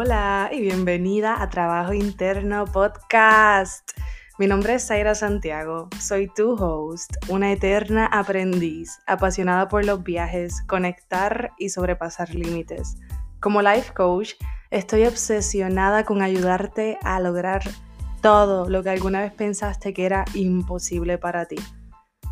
Hola y bienvenida a Trabajo Interno Podcast. Mi nombre es Zaira Santiago, soy tu host, una eterna aprendiz, apasionada por los viajes, conectar y sobrepasar límites. Como life coach, estoy obsesionada con ayudarte a lograr todo lo que alguna vez pensaste que era imposible para ti.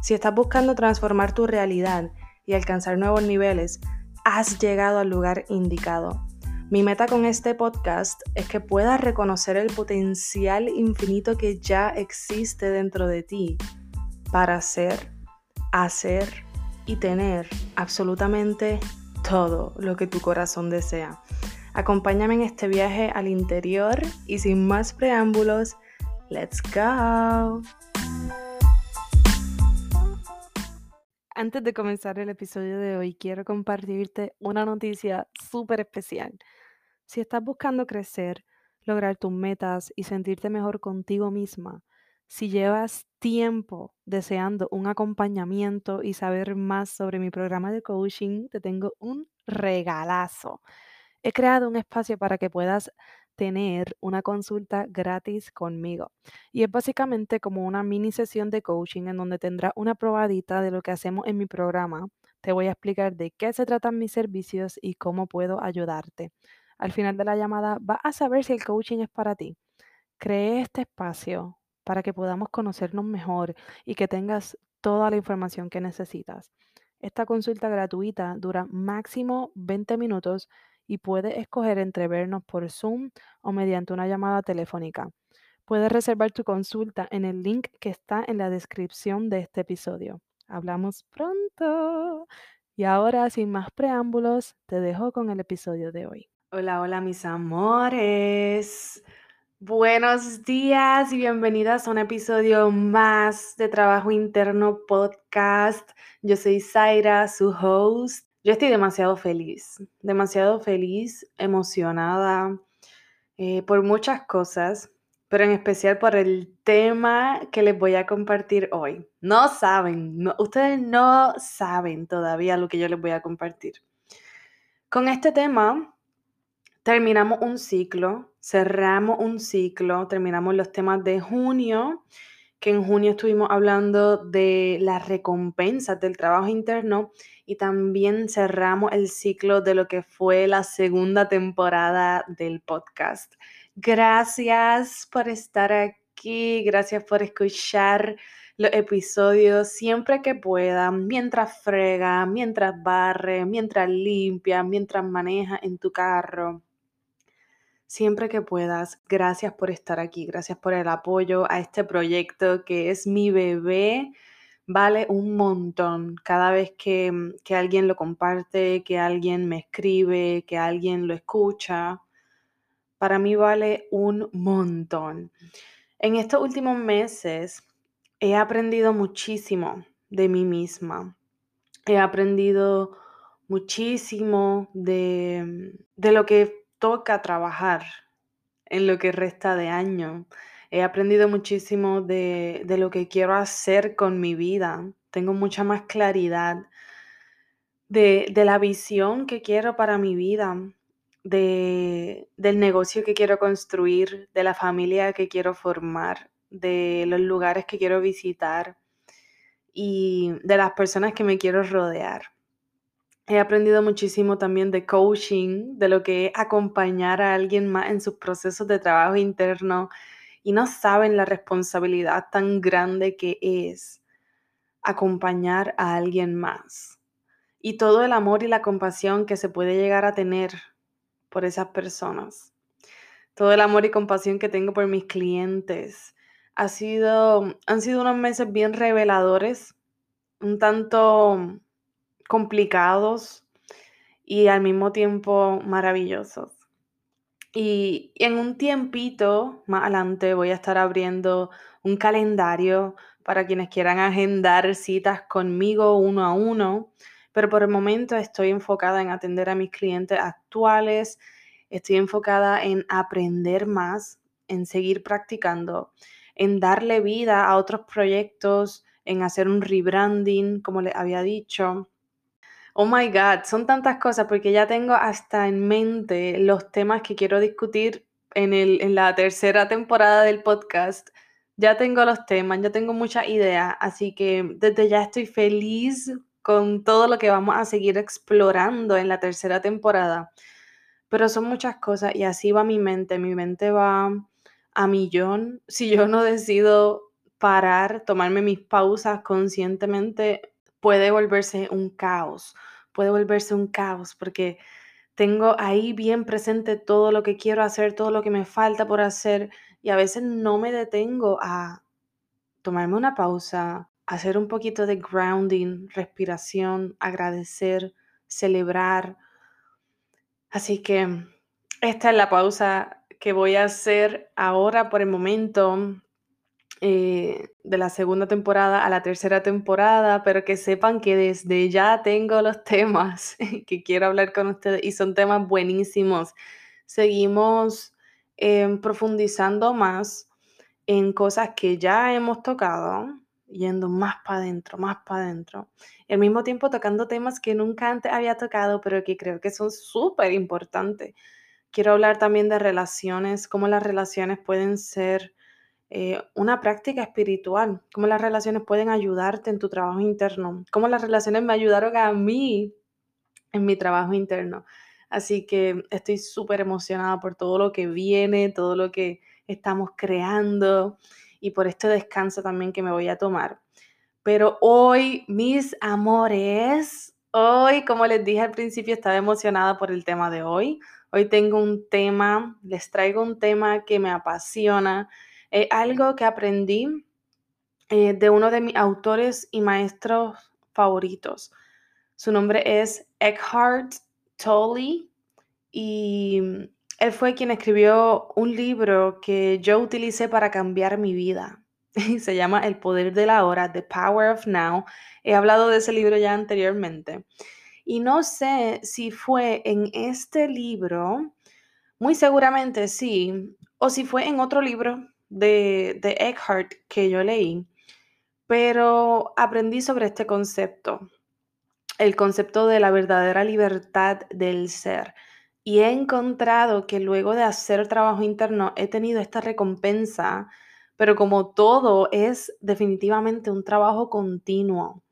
Si estás buscando transformar tu realidad y alcanzar nuevos niveles, has llegado al lugar indicado. Mi meta con este podcast es que puedas reconocer el potencial infinito que ya existe dentro de ti para ser, hacer y tener absolutamente todo lo que tu corazón desea. Acompáñame en este viaje al interior y sin más preámbulos, let's go. Antes de comenzar el episodio de hoy, quiero compartirte una noticia súper especial. Si estás buscando crecer, lograr tus metas y sentirte mejor contigo misma, si llevas tiempo deseando un acompañamiento y saber más sobre mi programa de coaching, te tengo un regalazo. He creado un espacio para que puedas tener una consulta gratis conmigo. Y es básicamente como una mini sesión de coaching en donde tendrás una probadita de lo que hacemos en mi programa. Te voy a explicar de qué se tratan mis servicios y cómo puedo ayudarte. Al final de la llamada vas a saber si el coaching es para ti. Cree este espacio para que podamos conocernos mejor y que tengas toda la información que necesitas. Esta consulta gratuita dura máximo 20 minutos y puedes escoger entre vernos por Zoom o mediante una llamada telefónica. Puedes reservar tu consulta en el link que está en la descripción de este episodio. Hablamos pronto. Y ahora, sin más preámbulos, te dejo con el episodio de hoy. Hola, hola mis amores. Buenos días y bienvenidas a un episodio más de Trabajo Interno Podcast. Yo soy Zaira, su host. Yo estoy demasiado feliz, demasiado feliz, emocionada eh, por muchas cosas, pero en especial por el tema que les voy a compartir hoy. No saben, no, ustedes no saben todavía lo que yo les voy a compartir. Con este tema terminamos un ciclo, cerramos un ciclo, terminamos los temas de junio, que en junio estuvimos hablando de las recompensas del trabajo interno y también cerramos el ciclo de lo que fue la segunda temporada del podcast. Gracias por estar aquí, gracias por escuchar los episodios siempre que pueda, mientras frega, mientras barre, mientras limpia, mientras maneja en tu carro siempre que puedas. Gracias por estar aquí, gracias por el apoyo a este proyecto que es mi bebé. Vale un montón cada vez que, mm, que alguien lo comparte, que alguien me escribe, que alguien lo escucha. Para mí vale un montón. En estos últimos meses he aprendido muchísimo de mí misma. He aprendido muchísimo de, mm, de lo que toca trabajar en lo que resta de año. He aprendido muchísimo de, lo que quiero hacer con mi vida. Tengo mucha más claridad de, la visión que quiero para mi vida, de, del negocio que quiero construir, de la familia que quiero formar, de los lugares que quiero visitar y de las personas que me quiero rodear. He aprendido muchísimo también de coaching, de lo que es acompañar a alguien más en sus procesos de trabajo interno y no saben la responsabilidad tan grande que es acompañar a alguien más y todo el amor y la compasión que se puede llegar a tener por esas personas. Todo el amor y compasión que tengo por mis clientes. Ha sido, han sido unos meses bien reveladores, un tanto complicados y al mismo tiempo maravillosos. Y en un tiempito más adelante voy a estar abriendo un calendario para quienes quieran agendar citas conmigo uno a uno, pero por el momento estoy enfocada en atender a mis clientes actuales, estoy enfocada en aprender más, en seguir practicando, en darle vida a otros proyectos, en hacer un rebranding, como les había dicho, Oh my God, son tantas cosas porque ya tengo hasta en mente los temas que quiero discutir en, el, en la tercera temporada del podcast. Ya tengo los temas, ya tengo muchas ideas, así que desde ya estoy feliz con todo lo que vamos a seguir explorando en la tercera temporada. Pero son muchas cosas y así va mi mente. Mi mente va a millón. Si yo no decido parar, tomarme mis pausas conscientemente, puede volverse un caos. Puede volverse un caos porque tengo ahí bien presente todo lo que quiero hacer, todo lo que me falta por hacer y a veces no me detengo a tomarme una pausa, hacer un poquito de grounding, respiración, agradecer, celebrar. Así que esta es la pausa que voy a hacer ahora por el momento eh, de la segunda temporada a la tercera temporada, pero que sepan que desde ya tengo los temas que quiero hablar con ustedes y son temas buenísimos. Seguimos em, profundizando más en cosas que ya hemos tocado, yendo más para adentro, más para adentro. Al mismo tiempo tocando temas que nunca antes había tocado, pero que creo que son súper importantes. Quiero hablar también de relaciones, cómo las relaciones pueden ser eh, una práctica espiritual, cómo las relaciones pueden ayudarte en tu trabajo interno, cómo las relaciones me ayudaron a mí en mi trabajo interno. Así que estoy súper emocionada por todo lo que viene, todo lo que estamos creando y por este descanso también que me voy a tomar. Pero hoy, mis amores, hoy, como les dije al principio, estaba emocionada por el tema de hoy. Hoy tengo un tema, les traigo un tema que me apasiona, es algo que aprendí eh, de uno de mis autores y maestros favoritos. Su nombre es Eckhart Tolle y él fue quien escribió un libro que yo utilicé para cambiar mi vida. Se llama El poder de la hora, The Power of Now. He hablado de ese libro ya anteriormente. Y no sé si fue en este libro, muy seguramente sí, o si fue en otro libro de, de Eckhart que yo leí, pero aprendí sobre este concepto, el concepto de la verdadera libertad del ser. Y he encontrado que luego de hacer trabajo interno he tenido esta recompensa, pero como todo es definitivamente un trabajo continuo.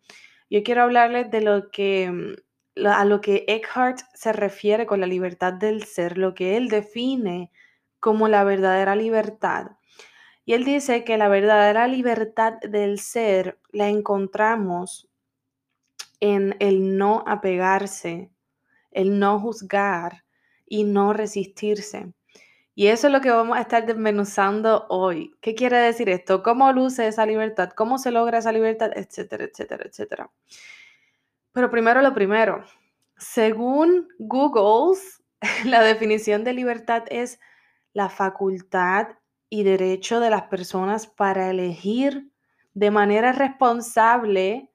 Yo quiero hablarles de lo que a lo que Eckhart se refiere con la libertad del ser, lo que él define como la verdadera libertad. Y él dice que la verdadera libertad del ser la encontramos en el no apegarse, el no juzgar y no resistirse. Y eso es lo que vamos a estar desmenuzando hoy. ¿Qué quiere decir esto? ¿Cómo luce esa libertad? ¿Cómo se logra esa libertad? Etcétera, etcétera, etcétera. Pero primero lo primero. Según Google, la definición de libertad es la facultad y derecho de las personas para elegir de manera responsable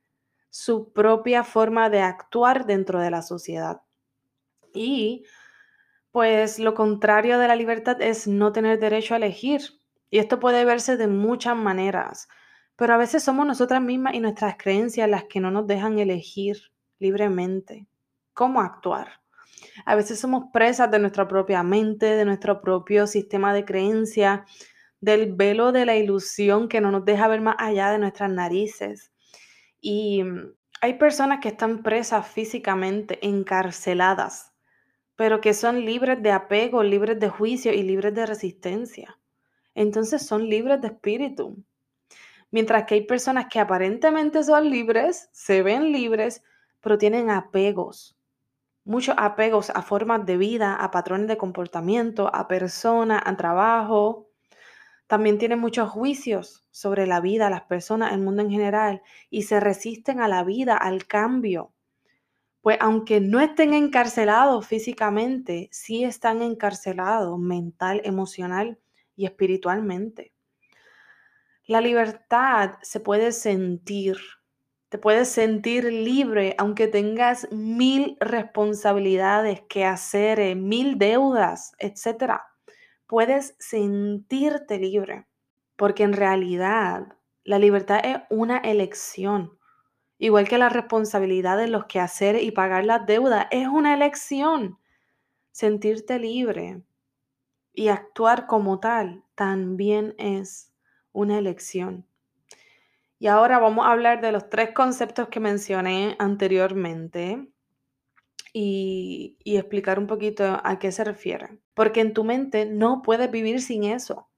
su propia forma de actuar dentro de la sociedad. Y pues lo contrario de la libertad es no tener derecho a elegir. Y esto puede verse de muchas maneras, pero a veces somos nosotras mismas y nuestras creencias las que no nos dejan elegir libremente cómo actuar. A veces somos presas de nuestra propia mente, de nuestro propio sistema de creencia, del velo de la ilusión que no nos deja ver más allá de nuestras narices. Y mm, hay personas que están presas físicamente, encarceladas, pero que son libres de apego, libres de juicio y libres de resistencia. Entonces son libres de espíritu. Mientras que hay personas que aparentemente son libres, se ven libres, pero tienen apegos, muchos apegos a formas de vida, a patrones de comportamiento, a personas, a trabajo. También tienen muchos juicios sobre la vida, las personas, el mundo en general, y se resisten a la vida, al cambio. Pues aunque no estén encarcelados físicamente, sí están encarcelados mental, emocional y espiritualmente. La libertad se puede sentir, te puedes sentir libre aunque tengas mil responsabilidades que hacer, eh, mil deudas, etc. Puedes sentirte libre porque en realidad la libertad es una elección. Igual que las responsabilidades, los quehaceres y pagar las deudas, es una elección. Sentirte libre y actuar como tal también es una elección. Y ahora vamos a hablar de los tres conceptos que mencioné anteriormente y, explicar un poquito a qué se refiere. Porque en tu mente no puedes vivir sin eso.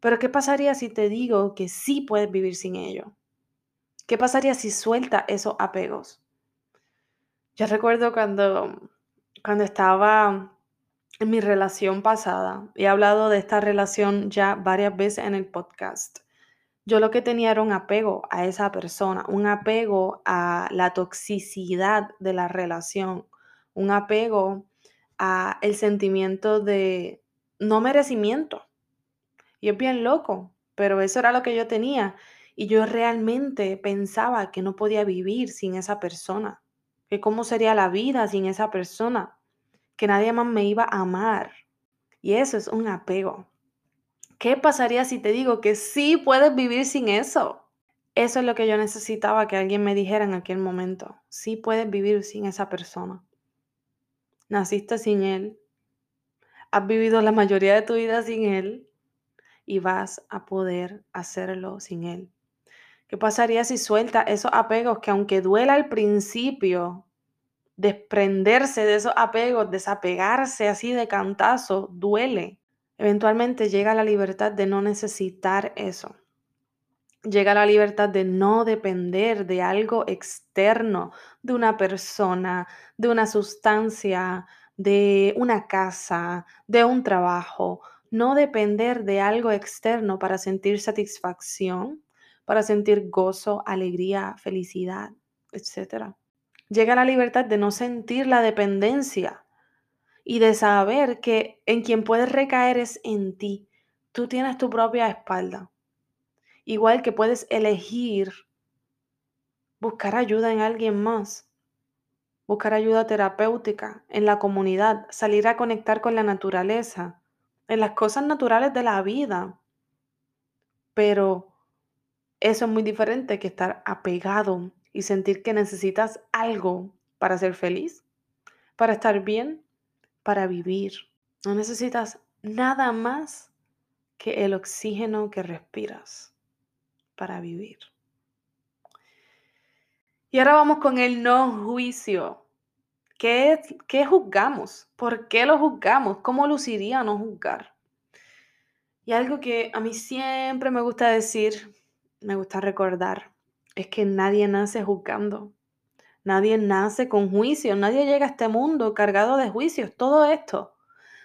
Pero ¿qué pasaría si te digo que sí puedes vivir sin ello? ¿Qué pasaría si suelta esos apegos? Yo recuerdo cuando, cuando estaba en mi relación pasada, he hablado de esta relación ya varias veces en el podcast. Yo lo que tenía era un apego a esa persona, un apego a la toxicidad de la relación, un apego a el sentimiento de no merecimiento. Y es bien loco, pero eso era lo que yo tenía. Y yo realmente pensaba que no podía vivir sin esa persona, que cómo sería la vida sin esa persona, que nadie más me iba a amar. Y eso es un apego. ¿Qué pasaría si te digo que sí puedes vivir sin eso? Eso es lo que yo necesitaba que alguien me dijera en aquel momento. Sí puedes vivir sin esa persona. Naciste sin él. Has vivido la mayoría de tu vida sin él y vas a poder hacerlo sin él. ¿Qué pasaría si suelta esos apegos que aunque duela al principio, desprenderse de esos apegos, desapegarse así de cantazo, duele? Eventualmente llega la libertad de no necesitar eso. Llega la libertad de no depender de algo externo, de una persona, de una sustancia, de una casa, de un trabajo. No depender de algo externo para sentir satisfacción, para sentir gozo, alegría, felicidad, etc. Llega la libertad de no sentir la dependencia y de saber que en quien puedes recaer es en ti. Tú tienes tu propia espalda. Igual que puedes elegir buscar ayuda en alguien más, buscar ayuda terapéutica en la comunidad, salir a conectar con la naturaleza, en las cosas naturales de la vida. Pero eso es muy diferente que estar apegado y sentir que necesitas algo para ser feliz, para estar bien, para vivir. No necesitas nada más que el oxígeno que respiras para vivir. Y ahora vamos con el no juicio. ¿Qué, ¿Qué, juzgamos? ¿Por qué lo juzgamos? ¿Cómo luciría no juzgar? Y algo que a mí siempre me gusta decir me gusta recordar es que nadie nace juzgando. Nadie nace con juicio, nadie llega a este mundo cargado de juicios. Todo esto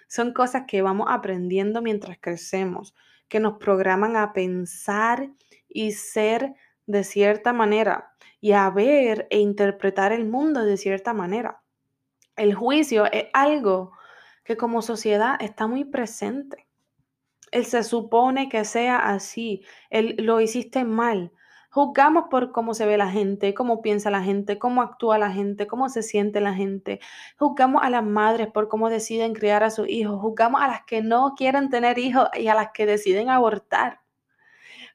son cosas que vamos aprendiendo mientras crecemos, que nos programan a pensar y ser de cierta manera y a ver e interpretar el mundo de cierta manera. El juicio es algo que como sociedad está muy presente. Él se supone que sea así. Él lo hiciste mal. Juzgamos por cómo se ve la gente, cómo piensa la gente, cómo actúa la gente, cómo se siente la gente. Juzgamos a las madres por cómo deciden criar a sus hijos. Juzgamos a las que no quieren tener hijos y a las que deciden abortar.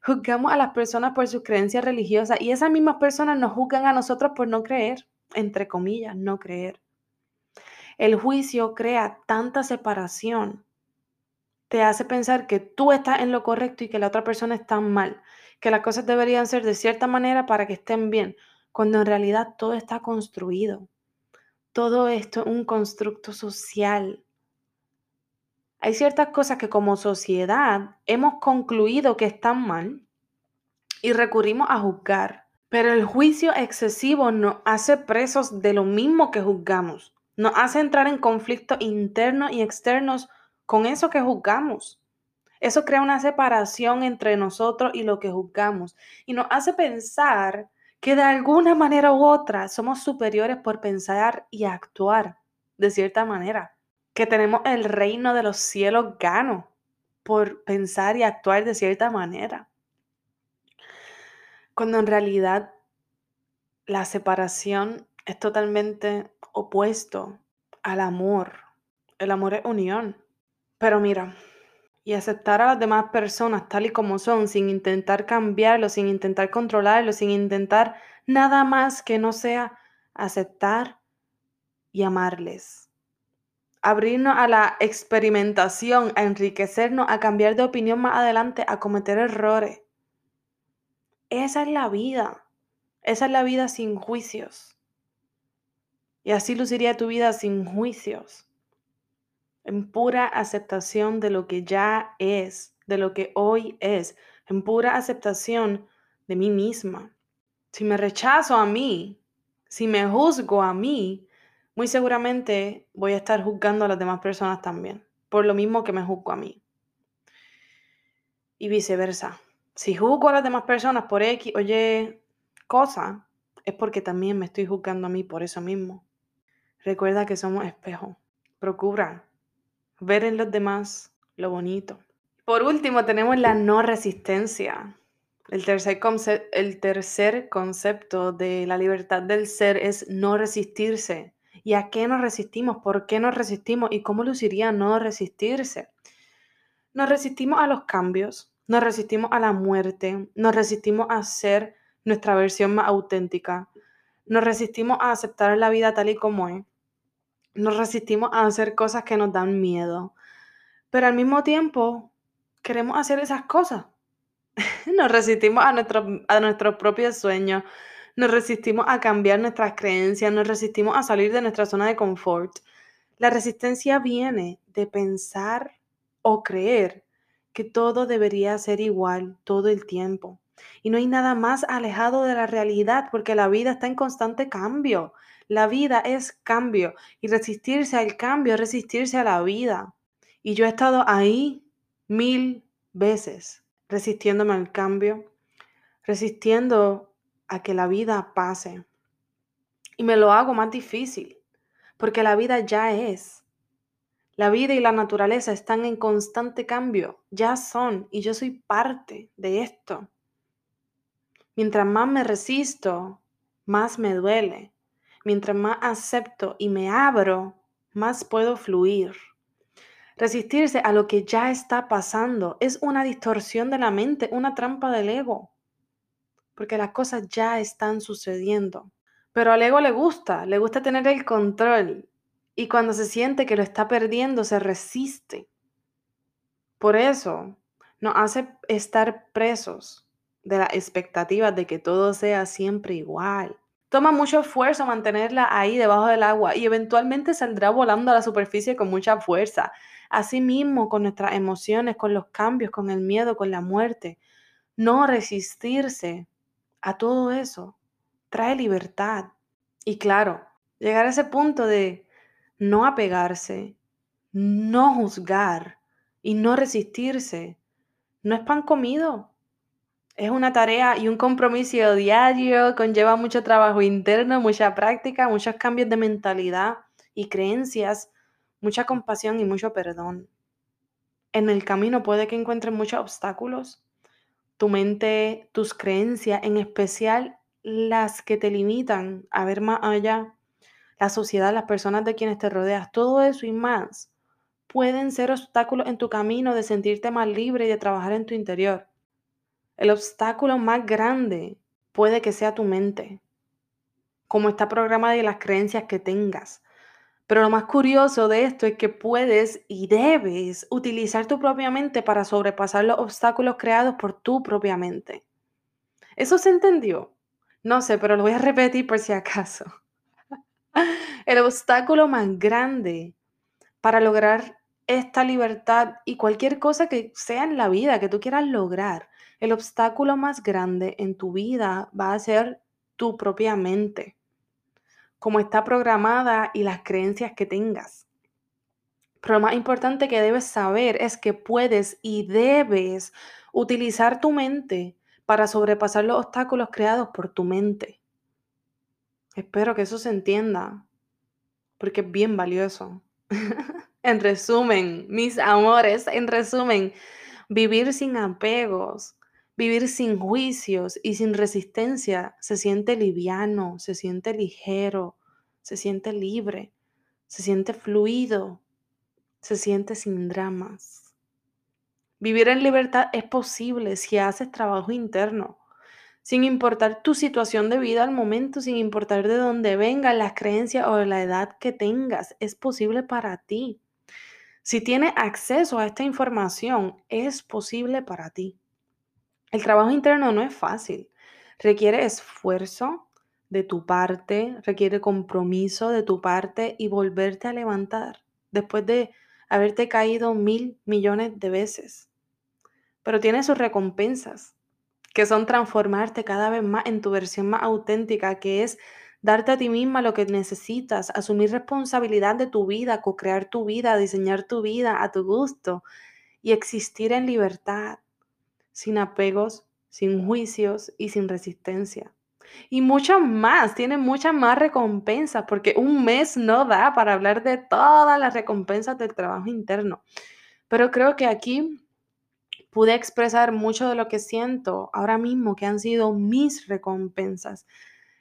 Juzgamos a las personas por sus creencias religiosas y esas mismas personas nos juzgan a nosotros por no creer, entre comillas, no creer. El juicio crea tanta separación te hace pensar que tú estás en lo correcto y que la otra persona está mal, que las cosas deberían ser de cierta manera para que estén bien, cuando en realidad todo está construido. Todo esto es un constructo social. Hay ciertas cosas que como sociedad hemos concluido que están mal y recurrimos a juzgar, pero el juicio excesivo nos hace presos de lo mismo que juzgamos, nos hace entrar en conflictos internos y externos con eso que juzgamos. Eso crea una separación entre nosotros y lo que juzgamos y nos hace pensar que de alguna manera u otra somos superiores por pensar y actuar de cierta manera, que tenemos el reino de los cielos gano por pensar y actuar de cierta manera. Cuando en realidad la separación es totalmente opuesto al amor. El amor es unión. Pero mira, y aceptar a las demás personas tal y como son, sin intentar cambiarlo, sin intentar controlarlo, sin intentar Nada más que no sea aceptar y amarles. Abrirnos a la experimentación, a enriquecernos, a cambiar de opinión más adelante, a cometer errores. Esa es la vida. Esa es la vida sin juicios. Y así luciría tu vida sin juicios. En pura aceptación de lo que ya es, de lo que hoy es. En pura aceptación de mí misma. Si me rechazo a mí, si me juzgo a mí, muy seguramente voy a estar juzgando a las demás personas también, por lo mismo que me juzgo a mí. Y viceversa. Si juzgo a las demás personas por X o Y cosa, es porque también me estoy juzgando a mí por eso mismo. Recuerda que somos espejos. Procura ver en los demás lo bonito. Por último, tenemos la no resistencia. El tercer, el tercer concepto de la libertad del ser es no resistirse. ¿Y a qué nos resistimos? ¿Por qué nos resistimos? ¿Y cómo luciría no resistirse? Nos resistimos a los cambios, nos resistimos a la muerte, nos resistimos a ser nuestra versión más auténtica, nos resistimos a aceptar la vida tal y como es, nos resistimos a hacer cosas que nos dan miedo, pero al mismo tiempo queremos hacer esas cosas. nos resistimos a, nuestro, a nuestros propios sueños, nos resistimos a cambiar nuestras creencias, nos resistimos a salir de nuestra zona de confort. La resistencia viene de pensar o creer que todo debería ser igual todo el tiempo. Y no hay nada más alejado de la realidad porque la vida está en constante cambio. La vida es cambio y resistirse al cambio es resistirse a la vida. Y yo he estado ahí mil veces, resistiéndome al cambio, resistiendo a que la vida pase. Y me lo hago más difícil, porque la vida ya es. La vida y la naturaleza están en constante cambio, ya son, y yo soy parte de esto. Mientras más me resisto, más me duele. Mientras más acepto y me abro, más puedo fluir. Resistirse a lo que ya está pasando es una distorsión de la mente, una trampa del ego porque las cosas ya están sucediendo. Pero al ego le gusta, le gusta tener el control y cuando se siente que lo está perdiendo, se resiste. Por eso nos hace estar presos de las expectativas de que todo sea siempre igual. Toma mucho esfuerzo mantenerla ahí debajo del agua y eventualmente saldrá volando a la superficie con mucha fuerza. Asimismo, con nuestras emociones, con los cambios, con el miedo, con la muerte. No resistirse a todo eso trae libertad. Y claro, llegar a ese punto de no apegarse, no juzgar y no resistirse, no es pan comido. Es una tarea y un compromiso diario, conlleva mucho trabajo interno, mucha práctica, muchos cambios de mentalidad y creencias, mucha compasión y mucho perdón. En el camino puede que encuentres muchos obstáculos, tu mente, tus creencias, en especial las que te limitan a ver más allá, la sociedad, las personas de quienes te rodeas, todo eso y más pueden ser obstáculos en tu camino de sentirte más libre y de trabajar en tu interior. El obstáculo más grande puede que sea tu mente, como está programada y las creencias que tengas. Pero lo más curioso de esto es que puedes y debes utilizar tu propia mente para sobrepasar los obstáculos creados por tu propia mente. ¿Eso se entendió? No sé, pero lo voy a repetir por si acaso. El obstáculo más grande para lograr esta libertad y cualquier cosa que sea en la vida que tú quieras lograr, el obstáculo más grande en tu vida va a ser tu propia mente cómo está programada y las creencias que tengas. Pero lo más importante que debes saber es que puedes y debes utilizar tu mente para sobrepasar los obstáculos creados por tu mente. Espero que eso se entienda, porque es bien valioso. en resumen, mis amores, en resumen, vivir sin apegos, Vivir sin juicios y sin resistencia se siente liviano, se siente ligero, se siente libre, se siente fluido, se siente sin dramas. Vivir en libertad es posible si haces trabajo interno, sin importar tu situación de vida al momento, sin importar de dónde vengan las creencias o la edad que tengas, es posible para ti. Si tienes acceso a esta información, es posible para ti. El trabajo interno no es fácil, requiere esfuerzo de tu parte, requiere compromiso de tu parte y volverte a levantar después de haberte caído mil millones de veces. Pero tiene sus recompensas que son transformarte cada vez más en tu versión más auténtica, que es darte a ti misma lo que necesitas, asumir responsabilidad de tu vida, co-crear tu vida, diseñar tu vida a tu gusto y existir en libertad, sin apegos, sin juicios y sin resistencia. Y muchas más, tiene muchas más recompensas, porque un mes no da para hablar de todas las recompensas del trabajo interno. Pero creo que aquí pude expresar mucho de lo que siento ahora mismo, que han sido mis recompensas.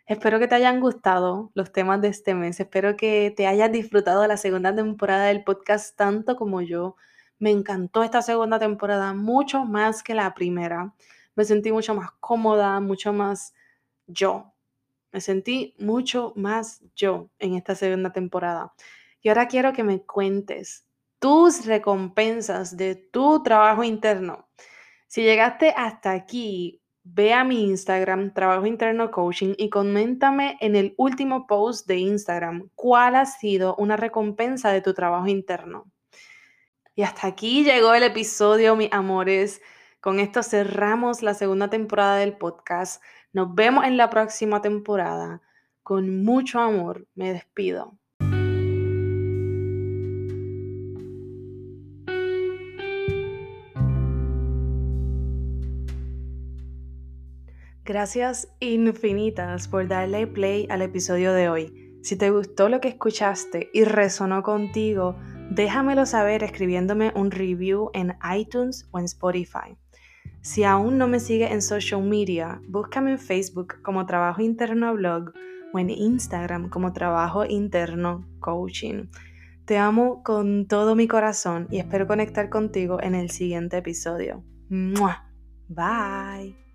Espero que te hayan gustado los temas de este mes. Espero que te hayas disfrutado de la segunda temporada del podcast tanto como yo. Me encantó esta segunda temporada mucho más que la primera. Me sentí mucho más cómoda, mucho más yo. Me sentí mucho más yo en esta segunda temporada. Y ahora quiero que me cuentes tus recompensas de tu trabajo interno. Si llegaste hasta aquí, ve a mi Instagram, Trabajo Interno Coaching, y coméntame en el último post de Instagram cuál ha sido una recompensa de tu trabajo interno. Y hasta aquí llegó el episodio, mis amores. Con esto cerramos la segunda temporada del podcast. Nos vemos en la próxima temporada. Con mucho amor, me despido. Gracias infinitas por darle play al episodio de hoy. Si te gustó lo que escuchaste y resonó contigo, déjamelo saber escribiéndome un review en iTunes o en Spotify. Si aún no me sigues en social media, búscame en Facebook como Trabajo Interno Blog o en Instagram como Trabajo Interno Coaching. Te amo con todo mi corazón y espero conectar contigo en el siguiente episodio. Bye.